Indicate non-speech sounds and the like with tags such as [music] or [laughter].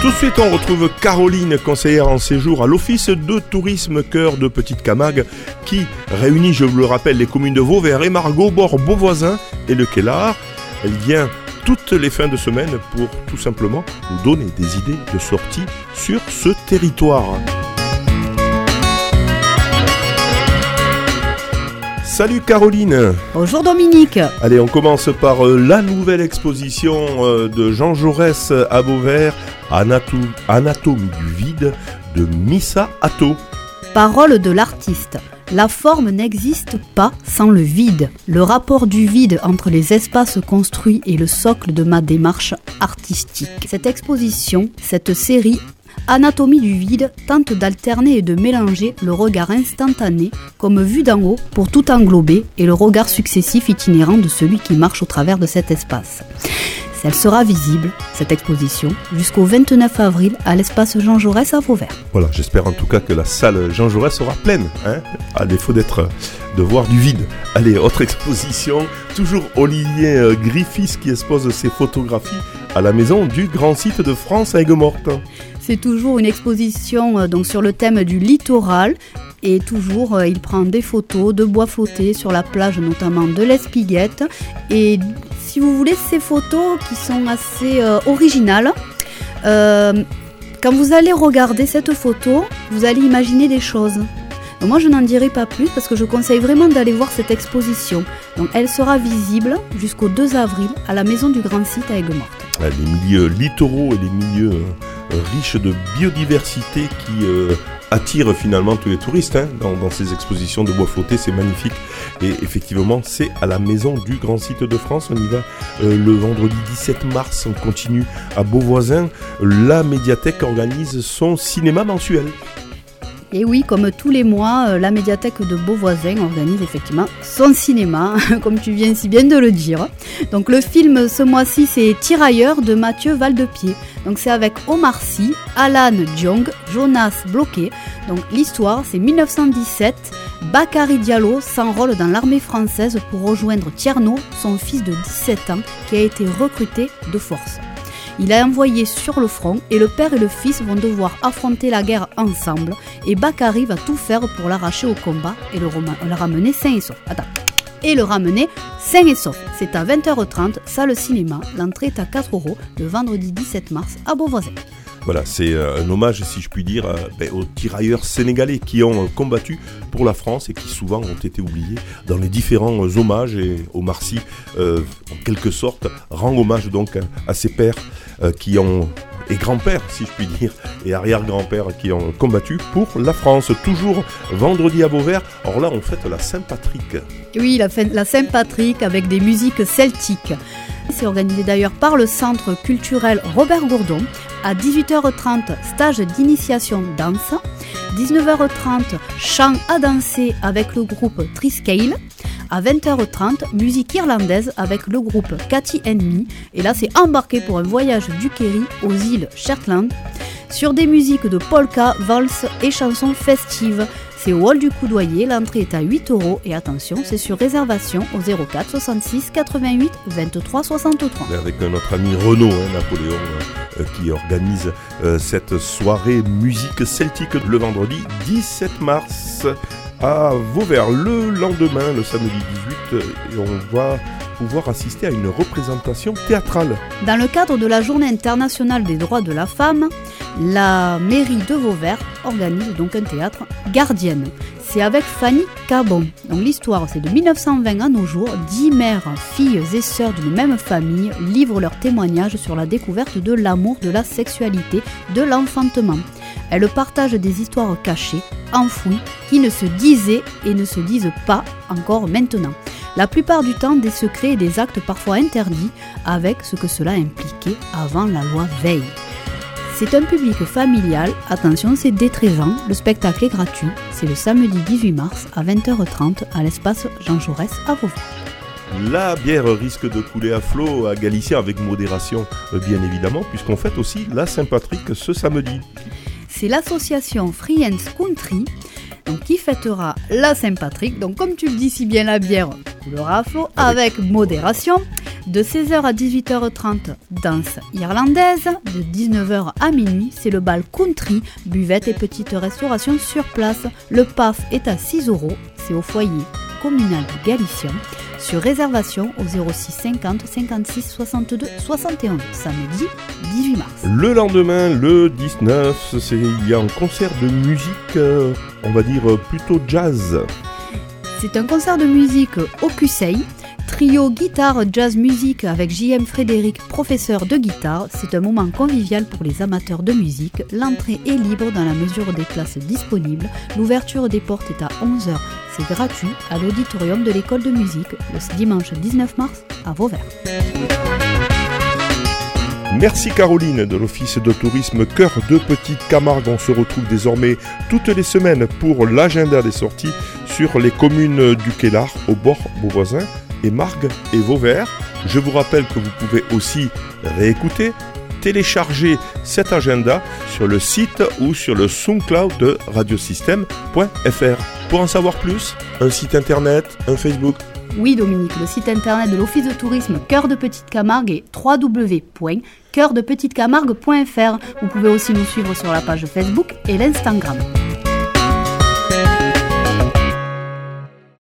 Tout de suite, on retrouve Caroline, conseillère en séjour à l'Office de tourisme Cœur de Petite Camargue, qui réunit, je vous le rappelle, les communes de Vauvert et Margot, Bord, Beauvoisin et le Kellar. Elle vient toutes les fins de semaine pour tout simplement nous donner des idées de sortie sur ce territoire. Salut Caroline Bonjour Dominique Allez, on commence par euh, la nouvelle exposition euh, de Jean Jaurès à Beauvert, Anatomie du vide de Missa Atto. Parole de l'artiste. La forme n'existe pas sans le vide. Le rapport du vide entre les espaces construits est le socle de ma démarche artistique. Cette exposition, cette série Anatomie du vide tente d'alterner et de mélanger le regard instantané, comme vu d'en haut, pour tout englober, et le regard successif itinérant de celui qui marche au travers de cet espace. Elle sera visible, cette exposition, jusqu'au 29 avril à l'espace Jean Jaurès à Vauvert. Voilà, j'espère en tout cas que la salle Jean Jaurès sera pleine, hein, à défaut d'être, de voir du vide. Allez, autre exposition, toujours Olivier euh, Griffiths qui expose ses photographies à la maison du grand site de France à Aigues-Mortes. C'est toujours une exposition euh, donc sur le thème du littoral et toujours euh, il prend des photos de bois flottés sur la plage notamment de l'Espiguette et si vous voulez, ces photos qui sont assez euh, originales. Quand vous allez regarder cette photo, vous allez imaginer des choses. moi, je n'en dirai pas plus parce que je conseille vraiment d'aller voir cette exposition. Donc, elle sera visible jusqu'au 2 avril à la Maison du Grand Site à Aigues-Mortes. Les milieux littoraux et les milieux euh, riches de biodiversité qui attire finalement tous les touristes hein, dans, ces expositions de bois flotté, c'est magnifique. Et effectivement, c'est à la maison du Grand Site de France. On y va euh, le vendredi 17 mars. On continue à Beauvoisin. La médiathèque organise son cinéma mensuel. Et oui, comme tous les mois, euh, la médiathèque de Beauvoisin organise effectivement son cinéma, [laughs] comme tu viens si bien de le dire. Donc le film ce mois-ci, c'est Tirailleurs de Mathieu Valdepied. Donc c'est avec Omar Sy, Alan Diong, Jonas Bloqué. Donc l'histoire, c'est 1917. Bakary Diallo s'enrôle dans l'armée française pour rejoindre Tierno, son fils de 17 ans, qui a été recruté de force. Il a envoyé sur le front et le père et le fils vont devoir affronter la guerre ensemble et Bakary va tout faire pour l'arracher au combat et le, ramener sain et sauf. Attends. Et le ramener sain et sauf. C'est à 20h30, salle cinéma. L'entrée est à 4 euros le vendredi 17 mars à Beauvoisin. Voilà, c'est euh, un hommage, si je puis dire, euh, ben, aux tirailleurs sénégalais qui ont euh, combattu pour la France et qui souvent ont été oubliés dans les différents hommages. Et Omar Sy, en quelque sorte, rend hommage donc à ses pères qui ont et grands-pères, si je puis dire, et arrière-grands-pères qui ont combattu pour la France. Toujours vendredi à Beauvert. Or là, on fête la Saint-Patrick. Oui, la, la Saint-Patrick avec des musiques celtiques. C'est organisé d'ailleurs par le Centre culturel Robert Gourdon. À 18h30, stage d'initiation danse. 19h30, chant à danser avec le groupe Triscale. À 20h30, musique irlandaise avec le groupe Cathy Enemy. Et là, c'est embarqué pour un voyage du Kerry aux îles Shetland sur des musiques de polka, valse et chansons festives. C'est au hall du Coudoyer, l'entrée est à 8 euros et attention, c'est sur réservation au 04 66 88 23 63. Avec notre ami Renaud, hein, Napoléon, euh, qui organise euh, cette soirée musique celtique le vendredi 17 mars à Vauvert le lendemain, le samedi 18, et on va assister à une représentation théâtrale. Dans le cadre de la Journée internationale des droits de la femme, la mairie de Vauvert organise donc un théâtre Gardienne. C'est avec Fanny Cabon. Donc l'histoire, c'est de 1920 à nos jours. Dix mères, filles et sœurs d'une même famille livrent leurs témoignages sur la découverte de l'amour, de la sexualité, de l'enfantement. Elles partagent des histoires cachées, enfouies, qui ne se disaient et ne se disent pas encore maintenant. La plupart du temps des secrets et des actes parfois interdits avec ce que cela impliquait avant la loi Veille. C'est un public familial, attention c'est dès 13 ans, le spectacle est gratuit, c'est le samedi 18 mars à 20h30 à l'espace Jean Jaurès à Vauvert. La bière risque de couler à flot à Galicia avec modération, bien évidemment, puisqu'on fête aussi la Saint-Patrick ce samedi c'est l'association Free Country donc qui fêtera la Saint-Patrick. Donc comme tu le dis si bien la bière couleur à flot avec modération. De 16h à 18h30, danse irlandaise. De 19h à minuit, c'est le bal country, buvette et petite restauration sur place. Le pass est à 6 euros. C'est au foyer communal de Galicien sur réservation au 06 50 56 62 61 samedi 18 mars. Le lendemain, le 19, il y a un concert de musique, euh, on va dire plutôt jazz. C'est un concert de musique au. Trio guitare jazz musique avec JM Frédéric, professeur de guitare. C'est un moment convivial pour les amateurs de musique. L'entrée est libre dans la mesure des places disponibles. L'ouverture des portes est à 11h. C'est gratuit à l'auditorium de l'école de musique le dimanche 19 mars à Vauvert. Merci Caroline de l'Office de tourisme Cœur de Petite Camargue. On se retrouve désormais toutes les semaines pour l'agenda des sorties sur les communes du Kélar au bord Beauvoisin et Margue et Vauvert. Je vous rappelle que vous pouvez aussi réécouter, télécharger cet agenda sur le site ou sur le SoundCloud de radiosystème.fr. Pour en savoir plus, un site internet, un Facebook. Oui Dominique, le site internet de l'Office de tourisme Cœur de Petite Camargue est www.coeurdepetitecamargue.fr. Vous pouvez aussi nous suivre sur la page Facebook et l'Instagram.